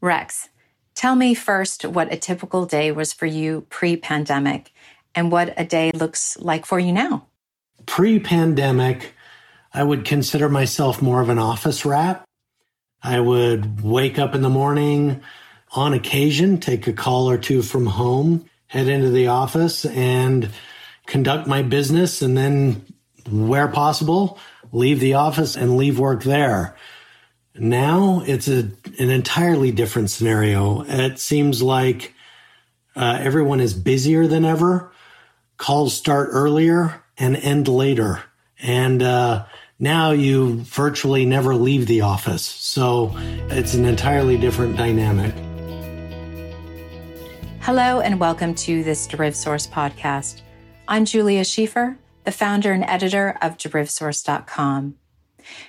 Rex, tell me first what a typical day was for you pre pandemic and what a day looks like for you now. Pre pandemic, I would consider myself more of an office rat. I would wake up in the morning, on occasion, take a call or two from home, head into the office and conduct my business, and then, where possible, leave the office and leave work there. Now it's a, an entirely different scenario. It seems like uh, everyone is busier than ever. Calls start earlier and end later. And uh, now you virtually never leave the office. So it's an entirely different dynamic. Hello, and welcome to this DerivSource podcast. I'm Julia Schieffer, the founder and editor of DerivSource.com.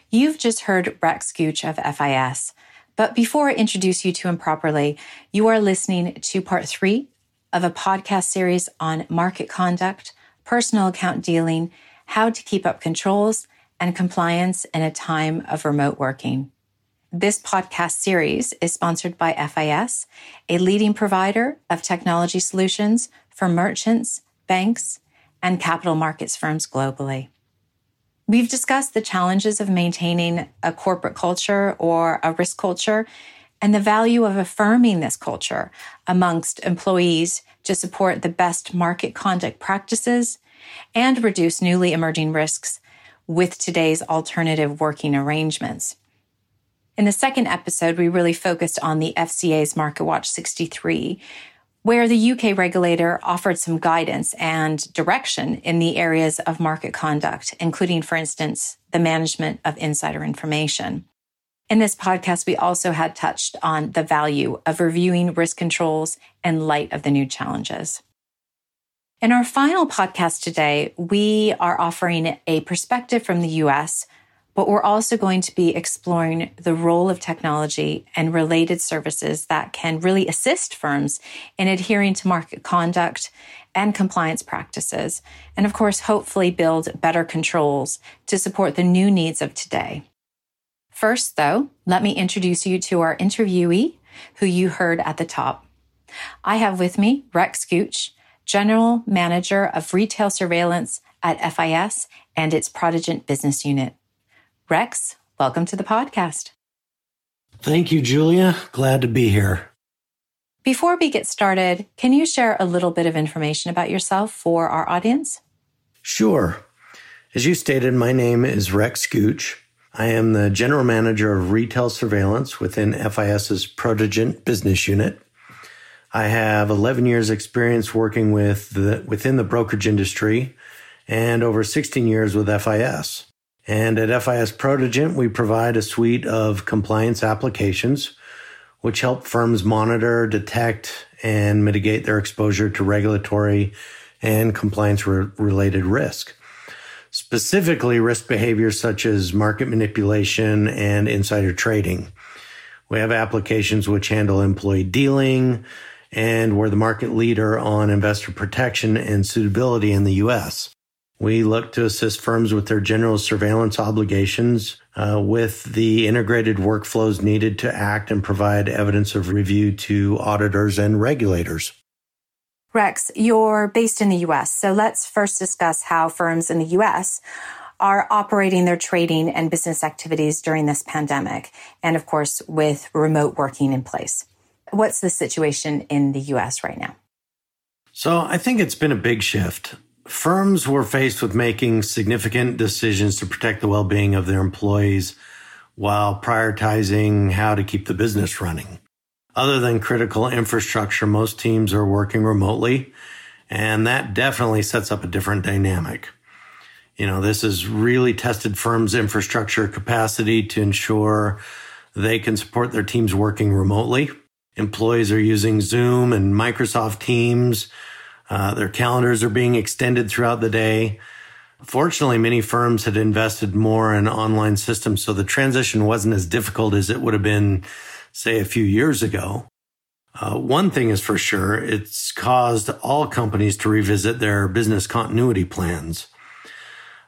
You've just heard Rex Gooch of FIS, but before I introduce you to him properly, you are listening to part three of a podcast series on market conduct, personal account dealing, how to keep up controls, and compliance in a time of remote working. This podcast series is sponsored by FIS, a leading provider of technology solutions for merchants, banks, and capital markets firms globally. We've discussed the challenges of maintaining a corporate culture or a risk culture and the value of affirming this culture amongst employees to support the best market conduct practices and reduce newly emerging risks with today's alternative working arrangements. In the second episode, we really focused on the FCA's MarketWatch 63, where the UK regulator offered some guidance and direction in the areas of market conduct, including, for instance, the management of insider information. In this podcast, we also had touched on the value of reviewing risk controls in light of the new challenges. In our final podcast today, we are offering a perspective from the US but we're also going to be exploring the role of technology and related services that can really assist firms in adhering to market conduct and compliance practices. And of course, hopefully build better controls to support the new needs of today. First, though, let me introduce you to our interviewee who you heard at the top. I have with me Rex Gooch, General Manager of Retail Surveillance at FIS and its Protegent Business Unit. Rex, welcome to the podcast. Thank you, Julia. Glad to be here. Before we get started, can you share a little bit of information about yourself for our audience? Sure. As you stated, my name is Rex Gooch. I am the General Manager of Retail Surveillance within FIS's Protegent Business Unit. I have 11 years experience working with the, within the brokerage industry and over 16 years with FIS. And at FIS Protegent, we provide a suite of compliance applications which help firms monitor, detect, and mitigate their exposure to regulatory and compliance related risk. Specifically, risk behaviors such as market manipulation and insider trading. We have applications which handle employee dealing, and we're the market leader on investor protection and suitability in the US. We look to assist firms with their general surveillance obligations uh, with the integrated workflows needed to act and provide evidence of review to auditors and regulators. Rex, you're based in the US, so let's first discuss how firms in the US are operating their trading and business activities during this pandemic, and of course, with remote working in place. What's the situation in the US right now? So I think it's been a big shift. Firms were faced with making significant decisions to protect the well being of their employees while prioritizing how to keep the business running. Other than critical infrastructure, most teams are working remotely, and that definitely sets up a different dynamic. You know, this has really tested firms' infrastructure capacity to ensure they can support their teams working remotely. Employees are using Zoom and Microsoft Teams uh, their calendars are being extended throughout the day. Fortunately, many firms had invested more in online systems, so the transition wasn't as difficult as it would have been, say, a few years ago. Uh, one thing is for sure, it's caused all companies to revisit their business continuity plans.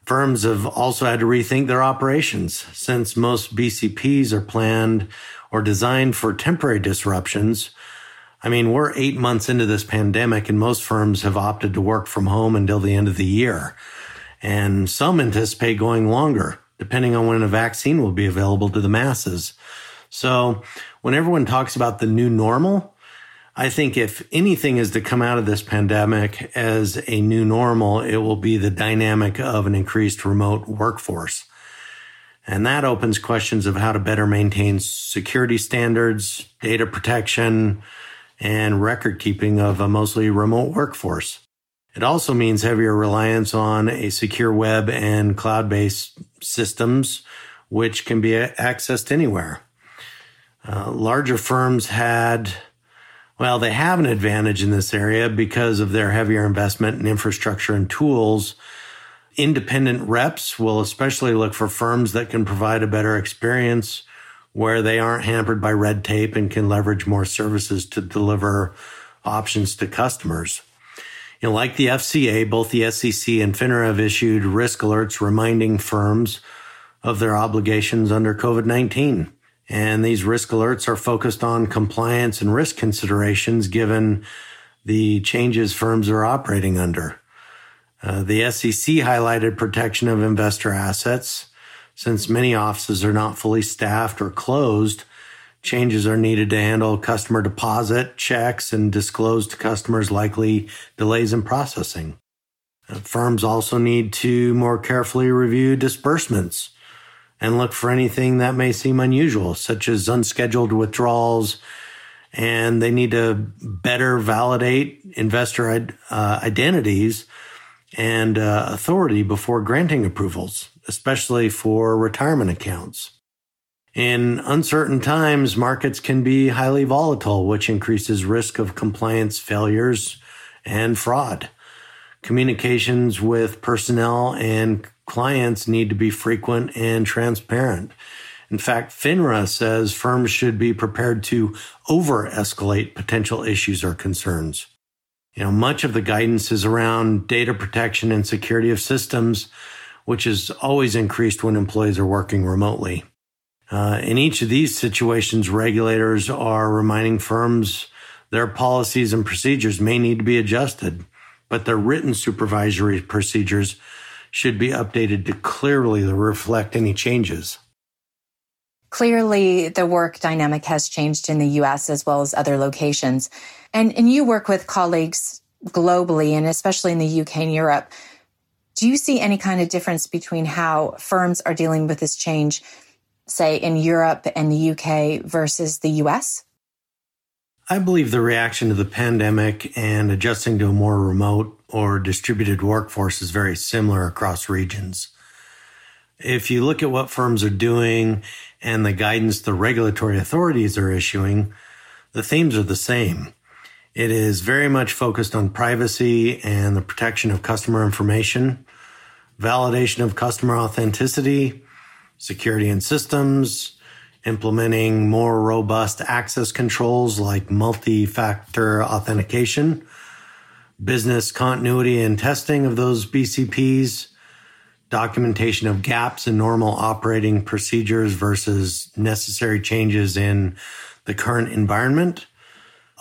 Firms have also had to rethink their operations since most BCPs are planned or designed for temporary disruptions. I mean, we're eight months into this pandemic and most firms have opted to work from home until the end of the year. And some anticipate going longer, depending on when a vaccine will be available to the masses. So when everyone talks about the new normal, I think if anything is to come out of this pandemic as a new normal, it will be the dynamic of an increased remote workforce. And that opens questions of how to better maintain security standards, data protection, and record keeping of a mostly remote workforce. It also means heavier reliance on a secure web and cloud based systems, which can be accessed anywhere. Uh, larger firms had well, they have an advantage in this area because of their heavier investment in infrastructure and tools. Independent reps will especially look for firms that can provide a better experience where they aren't hampered by red tape and can leverage more services to deliver options to customers. You know, like the FCA, both the SEC and FINRA have issued risk alerts reminding firms of their obligations under COVID-19. And these risk alerts are focused on compliance and risk considerations given the changes firms are operating under. Uh, the SEC highlighted protection of investor assets. Since many offices are not fully staffed or closed, changes are needed to handle customer deposit checks and disclose to customers likely delays in processing. Uh, firms also need to more carefully review disbursements and look for anything that may seem unusual, such as unscheduled withdrawals. And they need to better validate investor uh, identities and uh, authority before granting approvals, especially for retirement accounts. In uncertain times, markets can be highly volatile, which increases risk of compliance failures and fraud. Communications with personnel and clients need to be frequent and transparent. In fact, FINRA says firms should be prepared to over escalate potential issues or concerns. You know, much of the guidance is around data protection and security of systems, which is always increased when employees are working remotely. Uh, in each of these situations, regulators are reminding firms their policies and procedures may need to be adjusted, but their written supervisory procedures should be updated to clearly reflect any changes. Clearly, the work dynamic has changed in the US as well as other locations. And, and you work with colleagues globally and especially in the UK and Europe. Do you see any kind of difference between how firms are dealing with this change, say in Europe and the UK versus the US? I believe the reaction to the pandemic and adjusting to a more remote or distributed workforce is very similar across regions. If you look at what firms are doing and the guidance the regulatory authorities are issuing, the themes are the same. It is very much focused on privacy and the protection of customer information, validation of customer authenticity, security and systems, implementing more robust access controls like multi-factor authentication, business continuity and testing of those BCPs, documentation of gaps in normal operating procedures versus necessary changes in the current environment,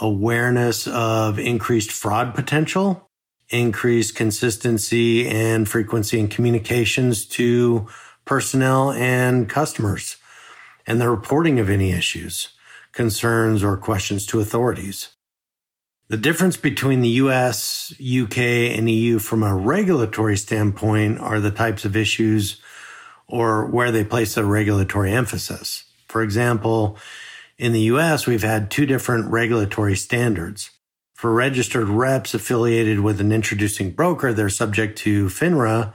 awareness of increased fraud potential, increased consistency and frequency in communications to personnel and customers and the reporting of any issues, concerns, or questions to authorities. The difference between the US, UK, and EU from a regulatory standpoint are the types of issues or where they place a regulatory emphasis. For example, in the US, we've had two different regulatory standards. For registered reps affiliated with an introducing broker, they're subject to FINRA,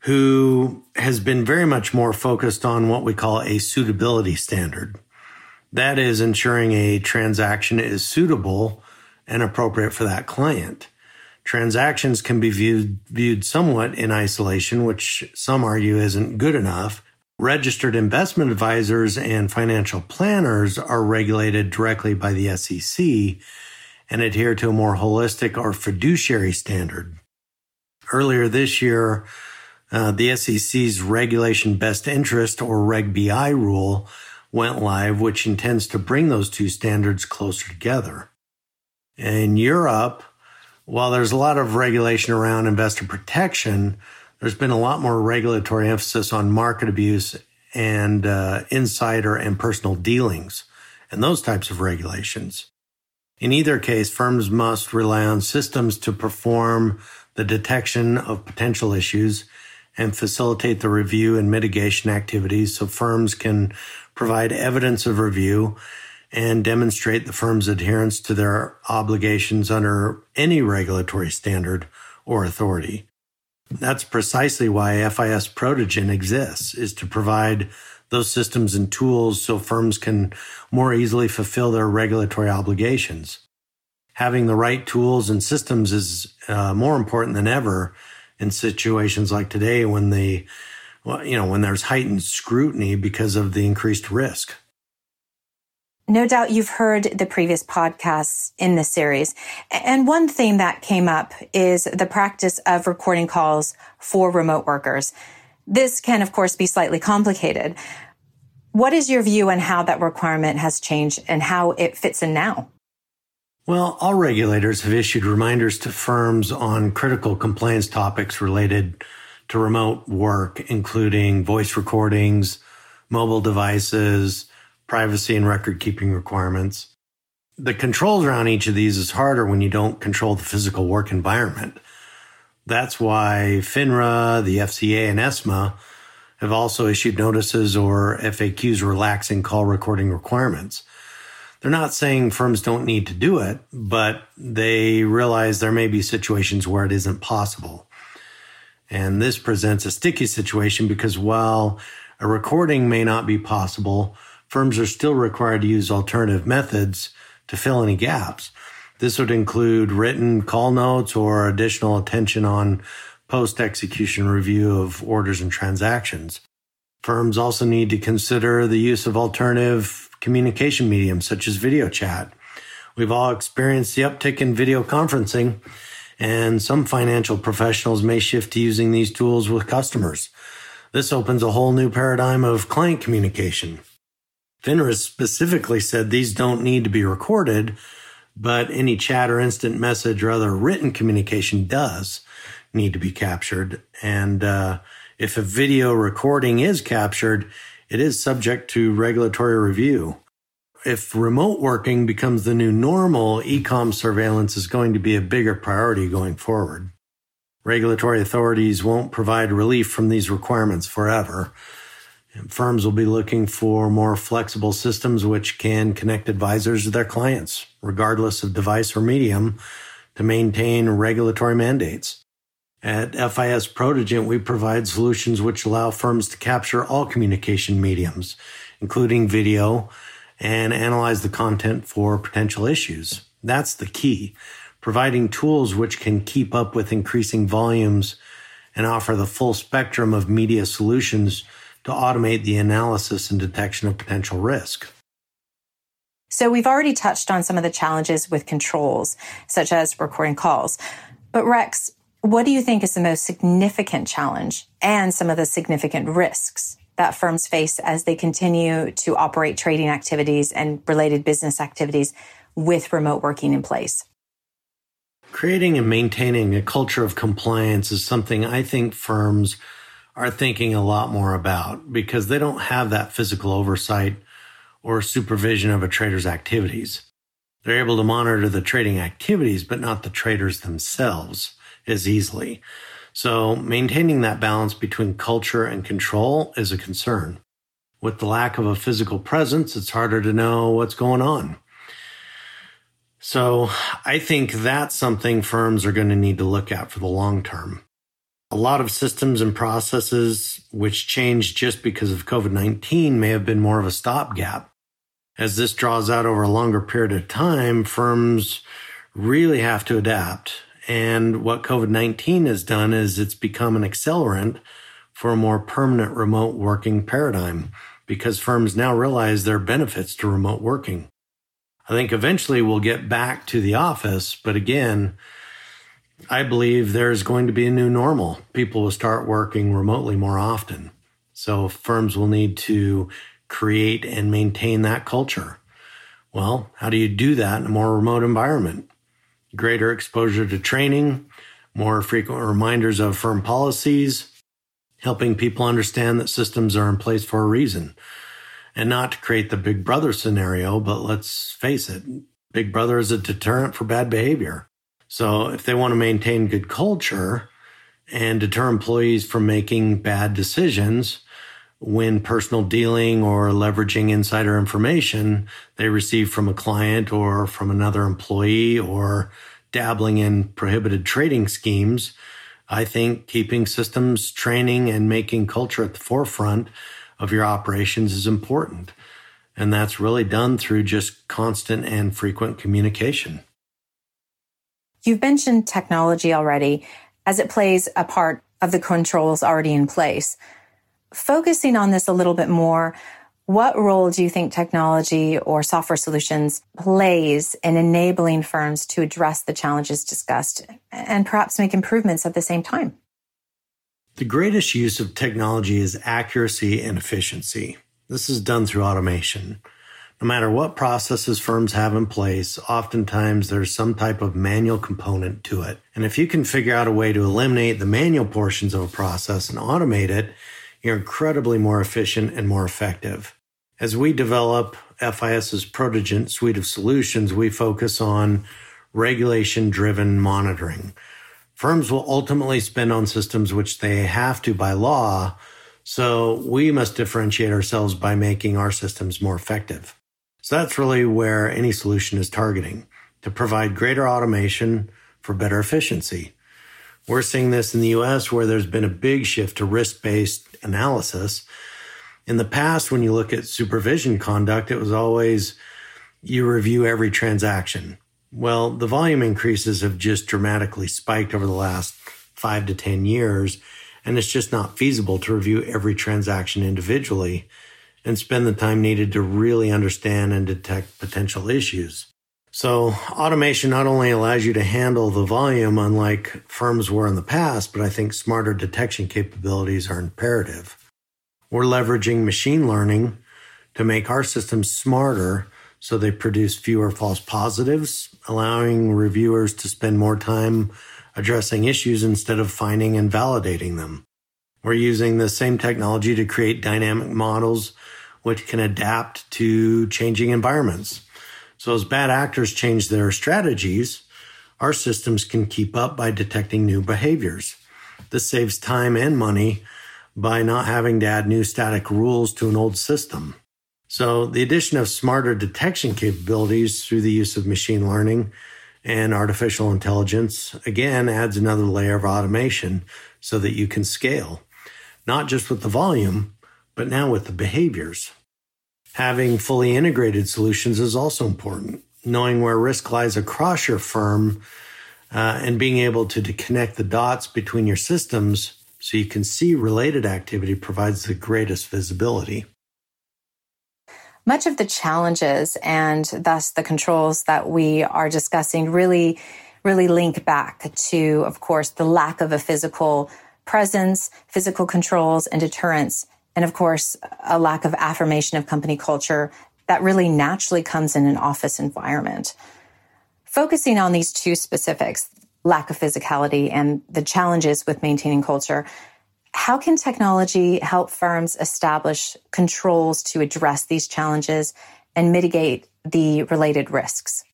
who has been very much more focused on what we call a suitability standard. That is ensuring a transaction is suitable and appropriate for that client. Transactions can be viewed, viewed somewhat in isolation, which some argue isn't good enough. Registered investment advisors and financial planners are regulated directly by the SEC and adhere to a more holistic or fiduciary standard. Earlier this year, uh, the SEC's regulation best interest or Reg BI rule went live, which intends to bring those two standards closer together. In Europe, while there's a lot of regulation around investor protection, there's been a lot more regulatory emphasis on market abuse and uh, insider and personal dealings and those types of regulations. In either case, firms must rely on systems to perform the detection of potential issues and facilitate the review and mitigation activities so firms can provide evidence of review and demonstrate the firm's adherence to their obligations under any regulatory standard or authority. That's precisely why FIS Protegent exists, is to provide those systems and tools so firms can more easily fulfill their regulatory obligations. Having the right tools and systems is uh, more important than ever in situations like today when the well, you know, when there's heightened scrutiny because of the increased risk. No doubt you've heard the previous podcasts in this series. And one theme that came up is the practice of recording calls for remote workers. This can, of course, be slightly complicated. What is your view on how that requirement has changed and how it fits in now? Well, all regulators have issued reminders to firms on critical compliance topics related to remote work, including voice recordings, mobile devices, privacy and record keeping requirements. The controls around each of these is harder when you don't control the physical work environment. That's why FINRA, the FCA, and ESMA have also issued notices or FAQs relaxing call recording requirements. They're not saying firms don't need to do it, but they realize there may be situations where it isn't possible. And this presents a sticky situation because while a recording may not be possible, firms are still required to use alternative methods to fill any gaps. This would include written call notes or additional attention on post execution review of orders and transactions. Firms also need to consider the use of alternative communication mediums such as video chat. We've all experienced the uptick in video conferencing, and some financial professionals may shift to using these tools with customers. This opens a whole new paradigm of client communication. FINRA specifically said these don't need to be recorded, but any chat or instant message or other written communication does need to be captured. And uh, if a video recording is captured, it is subject to regulatory review. If remote working becomes the new normal, ecom surveillance is going to be a bigger priority going forward. Regulatory authorities won't provide relief from these requirements forever. Firms will be looking for more flexible systems which can connect advisors to their clients, regardless of device or medium, to maintain regulatory mandates. At FIS Protegent, we provide solutions which allow firms to capture all communication mediums, including video, and analyze the content for potential issues. That's the key. Providing tools which can keep up with increasing volumes and offer the full spectrum of media solutions to automate the analysis and detection of potential risk. So we've already touched on some of the challenges with controls, such as recording calls. But Rex, what do you think is the most significant challenge and some of the significant risks that firms face as they continue to operate trading activities and related business activities with remote working in place? Creating and maintaining a culture of compliance is something I think firms are thinking a lot more about because they don't have that physical oversight or supervision of a trader's activities. They're able to monitor the trading activities, but not the traders themselves as easily. So maintaining that balance between culture and control is a concern. With the lack of a physical presence, it's harder to know what's going on. So I think that's something firms are going to need to look at for the long term a lot of systems and processes which changed just because of COVID 19 may have been more of a stopgap. As this draws out over a longer period of time, firms really have to adapt. And what COVID 19 has done is it's become an accelerant for a more permanent remote working paradigm because firms now realize there are benefits to remote working. I think eventually we'll get back to the office, but again, I believe there's going to be a new normal. People will start working remotely more often. So firms will need to create and maintain that culture? Well, how do you do that in a more remote environment? Greater exposure to training, more frequent reminders of firm policies, helping people understand that systems are in place for a reason and not to create the big brother scenario, but let's face it, big brother is a deterrent for bad behavior. So if they want to maintain good culture and deter employees from making bad decisions, when personal dealing or leveraging insider information they receive from a client or from another employee or dabbling in prohibited trading schemes, I think keeping systems training and making culture at the forefront of your operations is important. And that's really done through just constant and frequent communication. You've mentioned technology already as it plays a part of the controls already in place focusing on this a little bit more, what role do you think technology or software solutions plays in enabling firms to address the challenges discussed and perhaps make improvements at the same time? The greatest use of technology is accuracy and efficiency. This is done through automation. No matter what processes firms have in place, oftentimes there's some type of manual component to it. And if you can figure out a way to eliminate the manual portions of a process and automate it, you're incredibly more efficient and more effective. As we develop FIS's Protegent suite of solutions, we focus on regulation driven monitoring. Firms will ultimately spend on systems which they have to by law, so we must differentiate ourselves by making our systems more effective. So that's really where any solution is targeting to provide greater automation for better efficiency. We're seeing this in the US where there's been a big shift to risk based analysis. In the past, when you look at supervision conduct, it was always you review every transaction. Well, the volume increases have just dramatically spiked over the last five to 10 years, and it's just not feasible to review every transaction individually and spend the time needed to really understand and detect potential issues. So automation not only allows you to handle the volume unlike firms were in the past, but I think smarter detection capabilities are imperative. We're leveraging machine learning to make our systems smarter so they produce fewer false positives, allowing reviewers to spend more time addressing issues instead of finding and validating them. We're using the same technology to create dynamic models which can adapt to changing environments. So as bad actors change their strategies, our systems can keep up by detecting new behaviors. This saves time and money by not having to add new static rules to an old system. So the addition of smarter detection capabilities through the use of machine learning and artificial intelligence again adds another layer of automation so that you can scale, not just with the volume, but now with the behaviors. Having fully integrated solutions is also important. Knowing where risk lies across your firm uh, and being able to, to connect the dots between your systems so you can see related activity provides the greatest visibility. Much of the challenges and thus the controls that we are discussing really, really link back to, of course, the lack of a physical presence, physical controls, and deterrence and of course, a lack of affirmation of company culture that really naturally comes in an office environment. Focusing on these two specifics, lack of physicality and the challenges with maintaining culture, how can technology help firms establish controls to address these challenges and mitigate the related risks?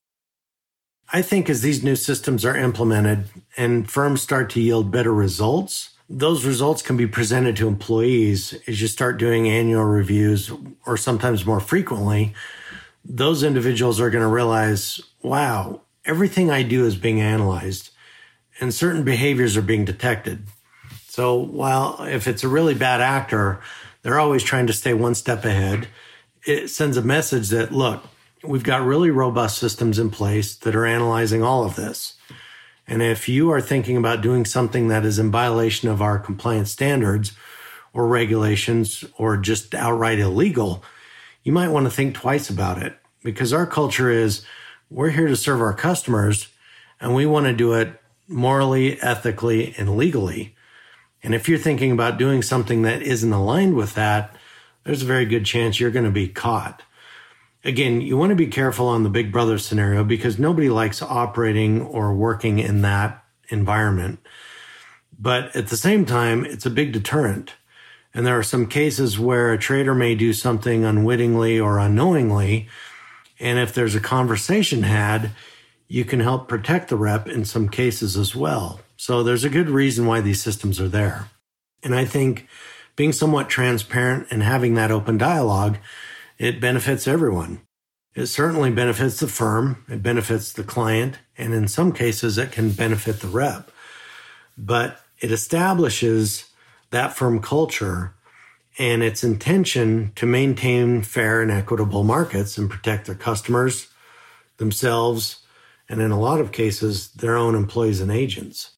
I think as these new systems are implemented and firms start to yield better results, those results can be presented to employees as you start doing annual reviews or sometimes more frequently. Those individuals are going to realize, wow, everything I do is being analyzed and certain behaviors are being detected. So while if it's a really bad actor, they're always trying to stay one step ahead. It sends a message that, look, we've got really robust systems in place that are analyzing all of this. And if you are thinking about doing something that is in violation of our compliance standards or regulations or just outright illegal, you might want to think twice about it because our culture is we're here to serve our customers and we want to do it morally, ethically, and legally. And if you're thinking about doing something that isn't aligned with that, there's a very good chance you're going to be caught. Again, you want to be careful on the big brother scenario because nobody likes operating or working in that environment. But at the same time, it's a big deterrent. And there are some cases where a trader may do something unwittingly or unknowingly. And if there's a conversation had, you can help protect the rep in some cases as well. So there's a good reason why these systems are there. And I think being somewhat transparent and having that open dialogue, it benefits everyone. It certainly benefits the firm, it benefits the client, and in some cases, it can benefit the rep. But it establishes that firm culture and its intention to maintain fair and equitable markets and protect their customers, themselves, and in a lot of cases, their own employees and agents.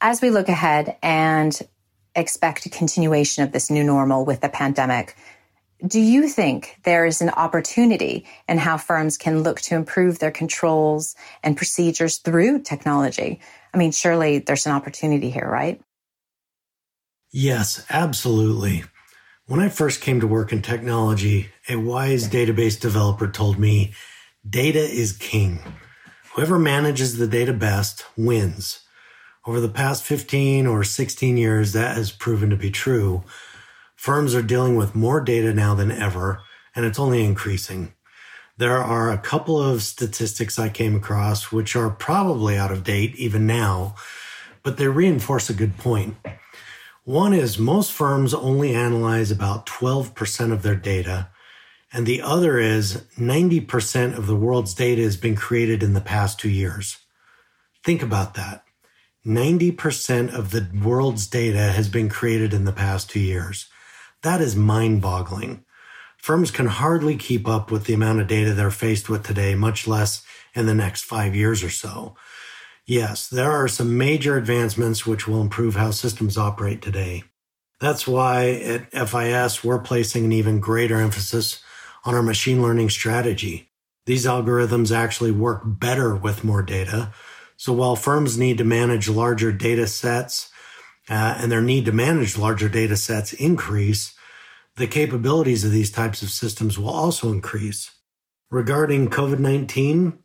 As we look ahead and expect a continuation of this new normal with the pandemic, do you think there is an opportunity in how firms can look to improve their controls and procedures through technology? I mean, surely there's an opportunity here, right? Yes, absolutely. When I first came to work in technology, a wise database developer told me data is king. Whoever manages the data best wins. Over the past 15 or 16 years, that has proven to be true. Firms are dealing with more data now than ever, and it's only increasing. There are a couple of statistics I came across which are probably out of date even now, but they reinforce a good point. One is most firms only analyze about 12% of their data, and the other is 90% of the world's data has been created in the past two years. Think about that. 90% of the world's data has been created in the past two years. That is mind boggling. Firms can hardly keep up with the amount of data they're faced with today, much less in the next five years or so. Yes, there are some major advancements which will improve how systems operate today. That's why at FIS, we're placing an even greater emphasis on our machine learning strategy. These algorithms actually work better with more data. So while firms need to manage larger data sets uh, and their need to manage larger data sets increase, the capabilities of these types of systems will also increase. Regarding COVID 19,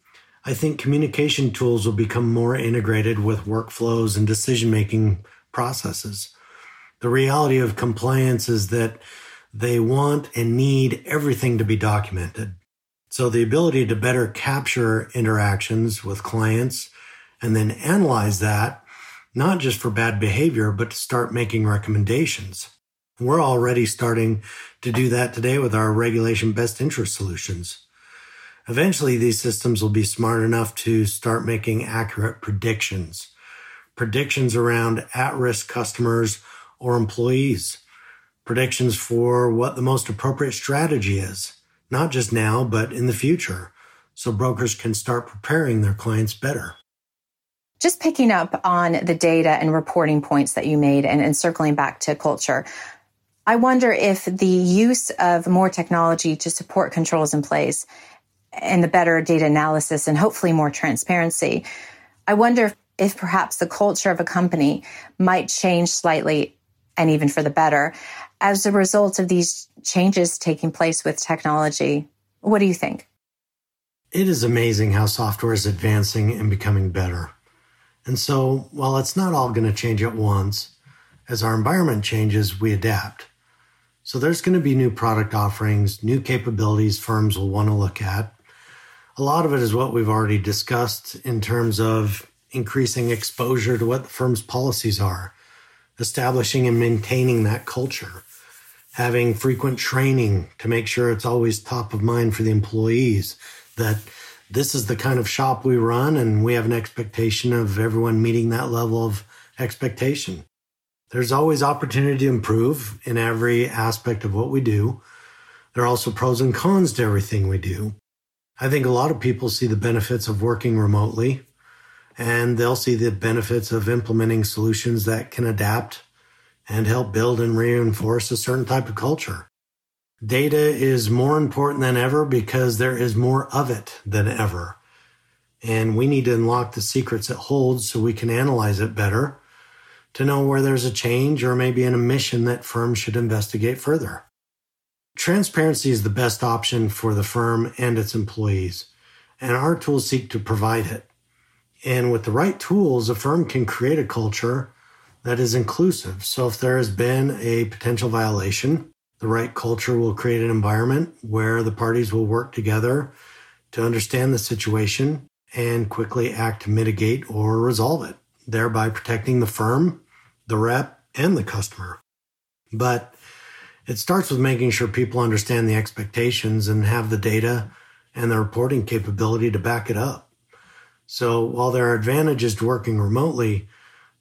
I think communication tools will become more integrated with workflows and decision making processes. The reality of compliance is that they want and need everything to be documented. So the ability to better capture interactions with clients and then analyze that, not just for bad behavior, but to start making recommendations. We're already starting to do that today with our regulation best interest solutions. Eventually, these systems will be smart enough to start making accurate predictions, predictions around at risk customers or employees, predictions for what the most appropriate strategy is, not just now, but in the future, so brokers can start preparing their clients better. Just picking up on the data and reporting points that you made and, and circling back to culture, I wonder if the use of more technology to support controls in place and the better data analysis and hopefully more transparency. I wonder if, if perhaps the culture of a company might change slightly and even for the better as a result of these changes taking place with technology. What do you think? It is amazing how software is advancing and becoming better. And so, while it's not all going to change at once, as our environment changes, we adapt. So, there's going to be new product offerings, new capabilities firms will want to look at. A lot of it is what we've already discussed in terms of increasing exposure to what the firm's policies are, establishing and maintaining that culture, having frequent training to make sure it's always top of mind for the employees that this is the kind of shop we run and we have an expectation of everyone meeting that level of expectation. There's always opportunity to improve in every aspect of what we do. There are also pros and cons to everything we do. I think a lot of people see the benefits of working remotely and they'll see the benefits of implementing solutions that can adapt and help build and reinforce a certain type of culture. Data is more important than ever because there is more of it than ever. And we need to unlock the secrets it holds so we can analyze it better to know where there's a change or maybe an omission that firms should investigate further. Transparency is the best option for the firm and its employees, and our tools seek to provide it. And with the right tools, a firm can create a culture that is inclusive. So if there has been a potential violation, the right culture will create an environment where the parties will work together to understand the situation and quickly act to mitigate or resolve it, thereby protecting the firm, the rep, and the customer. But it starts with making sure people understand the expectations and have the data and the reporting capability to back it up. So while there are advantages to working remotely,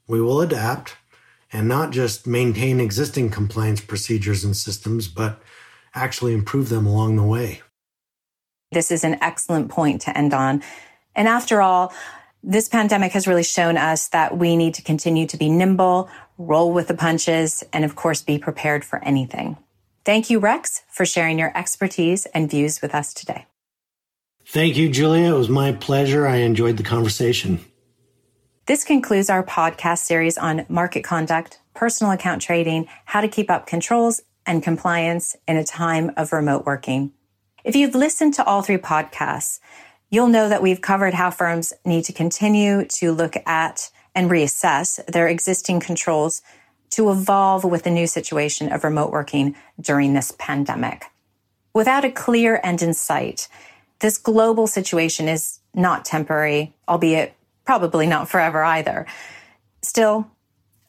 we will adapt and not just maintain existing compliance procedures and systems, but actually improve them along the way. This is an excellent point to end on. And after all, this pandemic has really shown us that we need to continue to be nimble, roll with the punches, and of course, be prepared for anything. Thank you, Rex, for sharing your expertise and views with us today. Thank you, Julia. It was my pleasure. I enjoyed the conversation. This concludes our podcast series on market conduct, personal account trading, how to keep up controls and compliance in a time of remote working. If you've listened to all three podcasts, you'll know that we've covered how firms need to continue to look at and reassess their existing controls to evolve with the new situation of remote working during this pandemic. Without a clear end in sight, this global situation is not temporary, albeit probably not forever either. Still,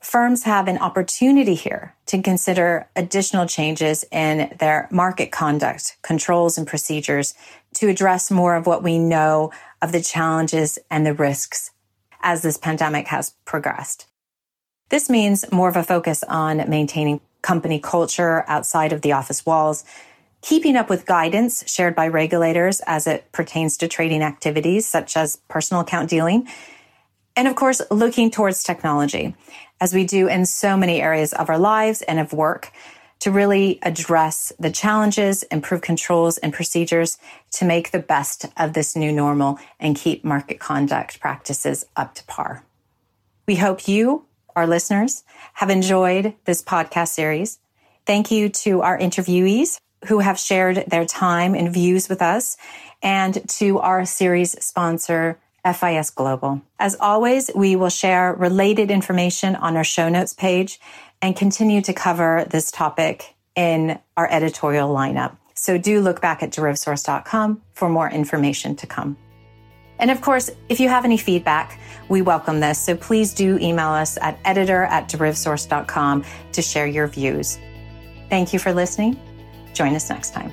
firms have an opportunity here to consider additional changes in their market conduct, controls, and procedures to address more of what we know of the challenges and the risks as this pandemic has progressed. This means more of a focus on maintaining company culture outside of the office walls, keeping up with guidance shared by regulators as it pertains to trading activities such as personal account dealing, and of course, looking towards technology, as we do in so many areas of our lives and of work, to really address the challenges, improve controls and procedures to make the best of this new normal and keep market conduct practices up to par. We hope you, our listeners, have enjoyed this podcast series. Thank you to our interviewees who have shared their time and views with us and to our series sponsor, FIS Global. As always, we will share related information on our show notes page and continue to cover this topic in our editorial lineup. So do look back at derivsource.com for more information to come. And of course, if you have any feedback, we welcome this. So please do email us at editor at derivsource.com to share your views. Thank you for listening. Join us next time.